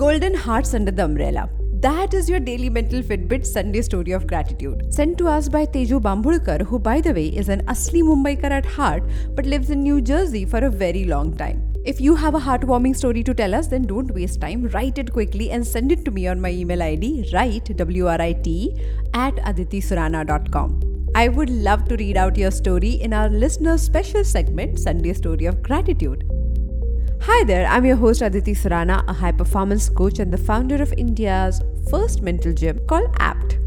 Golden Hearts Under the Umbrella. That is your daily mental Fitbit Sunday story of gratitude. Sent to us by Tejoo Bambulkar, who, by the way, is an Asli Mumbaikar at heart but lives in New Jersey for a very long time. If you have a heartwarming story to tell us, then don't waste time. Write it quickly and send it to me on my email ID, write, W-R-I-T, at aditisurana.com. I would love to read out your story in our listener special segment, Sunday Story of Gratitude. Hi there, I'm your host Aditi Surana, a high performance coach and the founder of India's first mental gym called APT.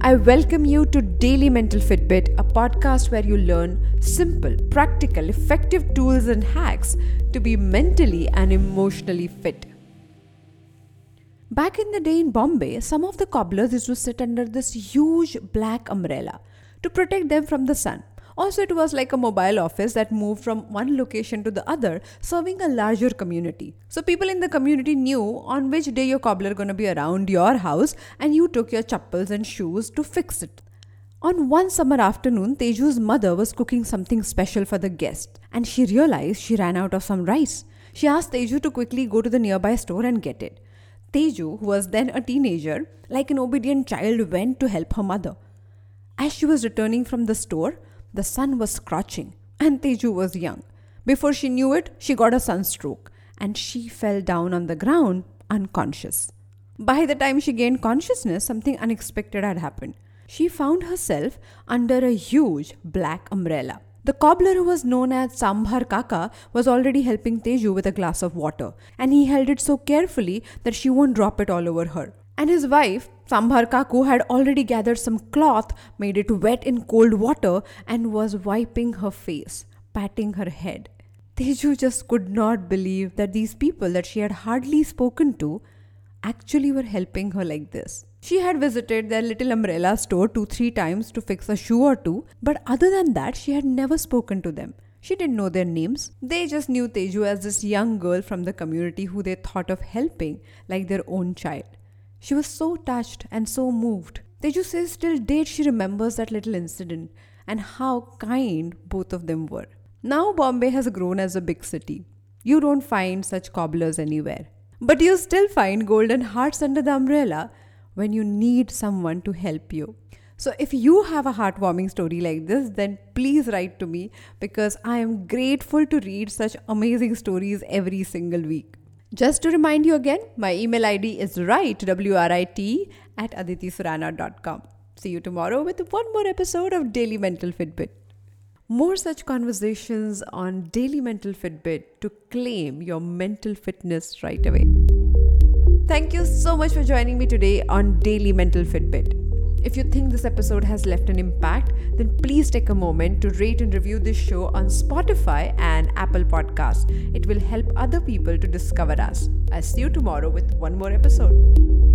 I welcome you to Daily Mental Fitbit, a podcast where you learn simple, practical, effective tools and hacks to be mentally and emotionally fit. Back in the day in Bombay, some of the cobblers used to sit under this huge black umbrella to protect them from the sun. Also, it was like a mobile office that moved from one location to the other, serving a larger community. So, people in the community knew on which day your cobbler gonna be around your house, and you took your chappals and shoes to fix it. On one summer afternoon, Tejoo's mother was cooking something special for the guest, and she realized she ran out of some rice. She asked Tejoo to quickly go to the nearby store and get it. Tejoo, who was then a teenager, like an obedient child, went to help her mother. As she was returning from the store, the sun was scorching and Tejoo was young. Before she knew it, she got a sunstroke and she fell down on the ground unconscious. By the time she gained consciousness, something unexpected had happened. She found herself under a huge black umbrella. The cobbler who was known as Sambhar Kaka was already helping Tejoo with a glass of water, and he held it so carefully that she won't drop it all over her. And his wife, Sambhar Kaku, had already gathered some cloth, made it wet in cold water, and was wiping her face, patting her head. Tejoo just could not believe that these people that she had hardly spoken to actually were helping her like this. She had visited their little umbrella store two, three times to fix a shoe or two, but other than that, she had never spoken to them. She didn't know their names. They just knew Tejoo as this young girl from the community who they thought of helping like their own child. She was so touched and so moved. Tejoo says till date she remembers that little incident and how kind both of them were. Now Bombay has grown as a big city. You don't find such cobblers anywhere. But you still find golden hearts under the umbrella when you need someone to help you. So, if you have a heartwarming story like this, then please write to me because I am grateful to read such amazing stories every single week. Just to remind you again, my email ID is write, W-R-I-T, at aditisurana.com. See you tomorrow with one more episode of Daily Mental Fitbit. More such conversations on Daily Mental Fitbit to claim your mental fitness right away. Thank you so much for joining me today on Daily Mental Fitbit. If you think this episode has left an impact, then please take a moment to rate and review this show on Spotify and Apple Podcasts. It will help other people to discover us. I'll see you tomorrow with one more episode.